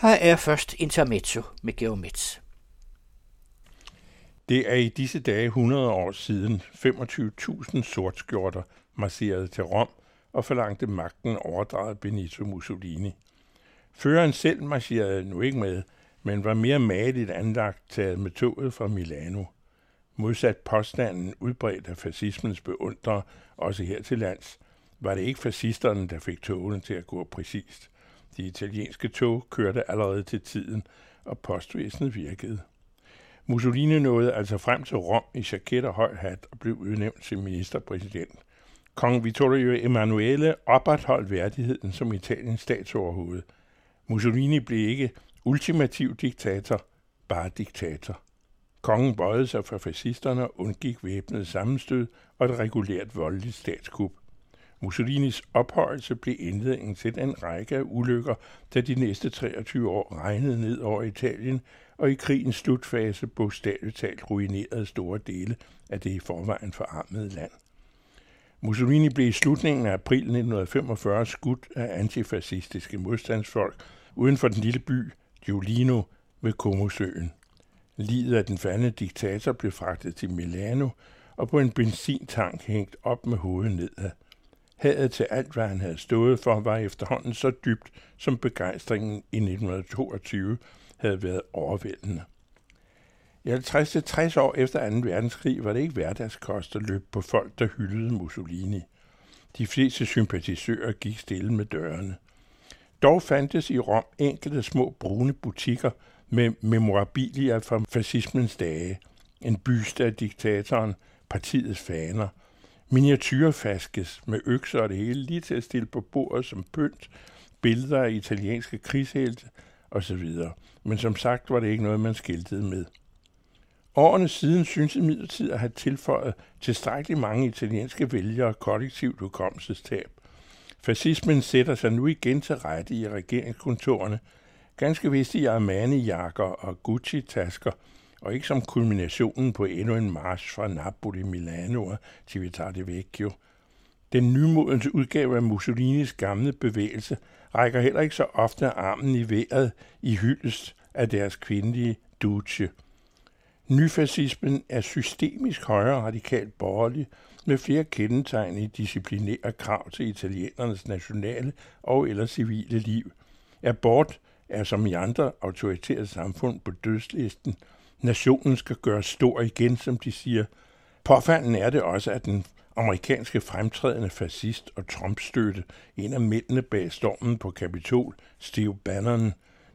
Her er først intermezzo med Geomets. Det er i disse dage 100 år siden 25.000 sortskjorter marcherede til Rom og forlangte magten overdraget Benito Mussolini. Føreren selv marcherede nu ikke med, men var mere maligt anlagt taget med toget fra Milano. Modsat påstanden udbredt af fascismens beundrere, også her til lands, var det ikke fascisterne, der fik togene til at gå præcist. De italienske tog kørte allerede til tiden, og postvæsenet virkede. Mussolini nåede altså frem til Rom i jaket og høj hat og blev udnævnt til ministerpræsident. Kong Vittorio Emanuele opretholdt værdigheden som Italiens statsoverhoved. Mussolini blev ikke ultimativ diktator, bare diktator. Kongen bøjede sig for fascisterne og undgik væbnet sammenstød og et regulært voldeligt statskup. Mussolinis ophøjelse blev indledningen til en række af ulykker, der de næste 23 år regnede ned over Italien, og i krigens slutfase bogstaveligt talt ruinerede store dele af det i forvejen forarmede land. Mussolini blev i slutningen af april 1945 skudt af antifascistiske modstandsfolk uden for den lille by Giulino ved Comosøen. Livet af den faldende diktator blev fragtet til Milano og på en benzintank hængt op med hovedet nedad. Hadet til alt, hvad han havde stået for, var efterhånden så dybt, som begejstringen i 1922 havde været overvældende. I 50-60 år efter 2. verdenskrig var det ikke hverdagskost at løbe på folk, der hyldede Mussolini. De fleste sympatisører gik stille med dørene. Dog fandtes i Rom enkelte små brune butikker med memorabilia fra fascismens dage. En byste af diktatoren, partiets faner, miniatyrfaskes med økser og det hele lige til at stille på bordet som pynt, billeder af italienske krigshelte osv. Men som sagt var det ikke noget, man skiltede med. Årene siden synes imidlertid at have tilføjet tilstrækkeligt mange italienske vælgere kollektivt hukommelsestab. Fascismen sætter sig nu igen til rette i regeringskontorerne, ganske vist i Armani-jakker og Gucci-tasker, og ikke som kulminationen på endnu en march fra Napoli, Milano og Civitate Vecchio. Den nymodens udgave af Mussolinis gamle bevægelse rækker heller ikke så ofte armen i vejret i hyldest af deres kvindelige duce. Nyfascismen er systemisk højere radikalt borgerlig, med flere kendetegn i disciplinære krav til italienernes nationale og eller civile liv. Abort er som i andre autoritære samfund på dødslisten. Nationen skal gøres stor igen, som de siger. Påfaldende er det også, at den amerikanske fremtrædende fascist og Trump-støtte, en af mændene bag stormen på Kapitol, Steve Bannon,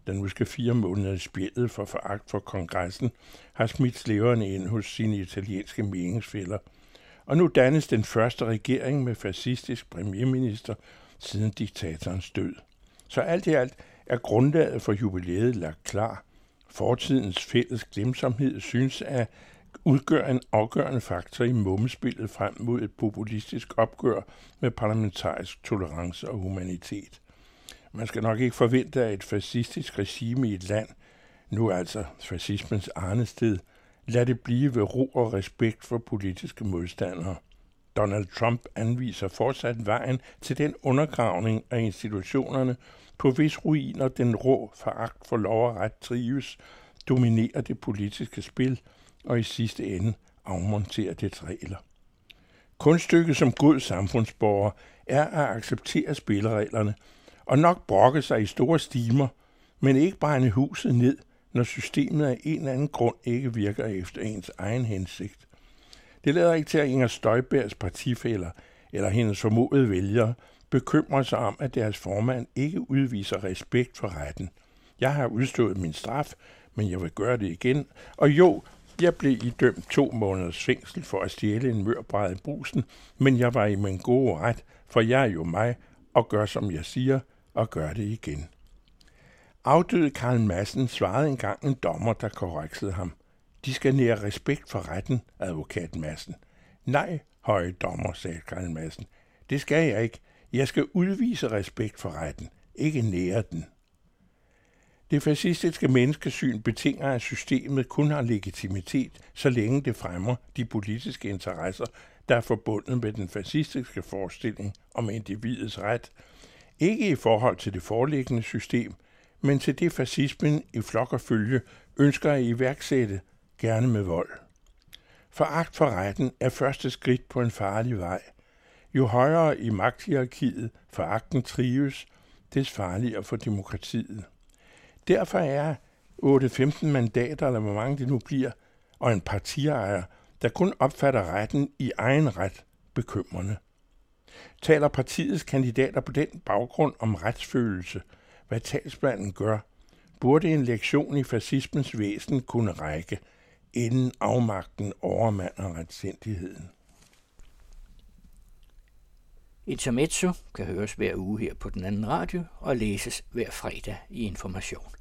der nu skal fire måneder spjældet for foragt for kongressen, har smidt slæverne ind hos sine italienske meningsfælder. Og nu dannes den første regering med fascistisk premierminister siden diktatorens død. Så alt i alt er grundlaget for jubilæet lagt klar. Fortidens fælles glemsomhed synes at udgøre en afgørende faktor i mummespillet frem mod et populistisk opgør med parlamentarisk tolerance og humanitet. Man skal nok ikke forvente, at et fascistisk regime i et land, nu altså fascismens arnested, lader det blive ved ro og respekt for politiske modstandere. Donald Trump anviser fortsat vejen til den undergravning af institutionerne, på hvis ruiner den rå foragt for lov og ret trives, dominerer det politiske spil og i sidste ende afmonterer dets regler. Kunststykket som god samfundsborger er at acceptere spillereglerne og nok brokke sig i store stimer, men ikke brænde huset ned, når systemet af en eller anden grund ikke virker efter ens egen hensigt. Det lader ikke til, at Inger Støjbergs partifælder eller hendes formodede vælgere bekymrer sig om, at deres formand ikke udviser respekt for retten. Jeg har udstået min straf, men jeg vil gøre det igen. Og jo, jeg blev idømt to måneders fængsel for at stjæle en mørbræd i brusen, men jeg var i min gode ret, for jeg er jo mig og gør, som jeg siger, og gør det igen. Afdøde Karl Madsen svarede engang en dommer, der korreksede ham. De skal nære respekt for retten, advokat Madsen. Nej, høje dommer, sagde Karl Madsen. Det skal jeg ikke. Jeg skal udvise respekt for retten, ikke nære den. Det fascistiske menneskesyn betinger, at systemet kun har legitimitet, så længe det fremmer de politiske interesser, der er forbundet med den fascistiske forestilling om individets ret, ikke i forhold til det foreliggende system, men til det fascismen i flok og følge ønsker at iværksætte, gerne med vold. Foragt for retten er første skridt på en farlig vej. Jo højere i magthierarkiet foragten trives, des farligere for demokratiet. Derfor er 8-15 mandater, eller hvor mange det nu bliver, og en partiejer, der kun opfatter retten i egen ret, bekymrende. Taler partiets kandidater på den baggrund om retsfølelse, hvad talsmanden gør, burde en lektion i fascismens væsen kunne række, inden afmagten overmander retsindigheden. Intermezzo kan høres hver uge her på den anden radio og læses hver fredag i Information.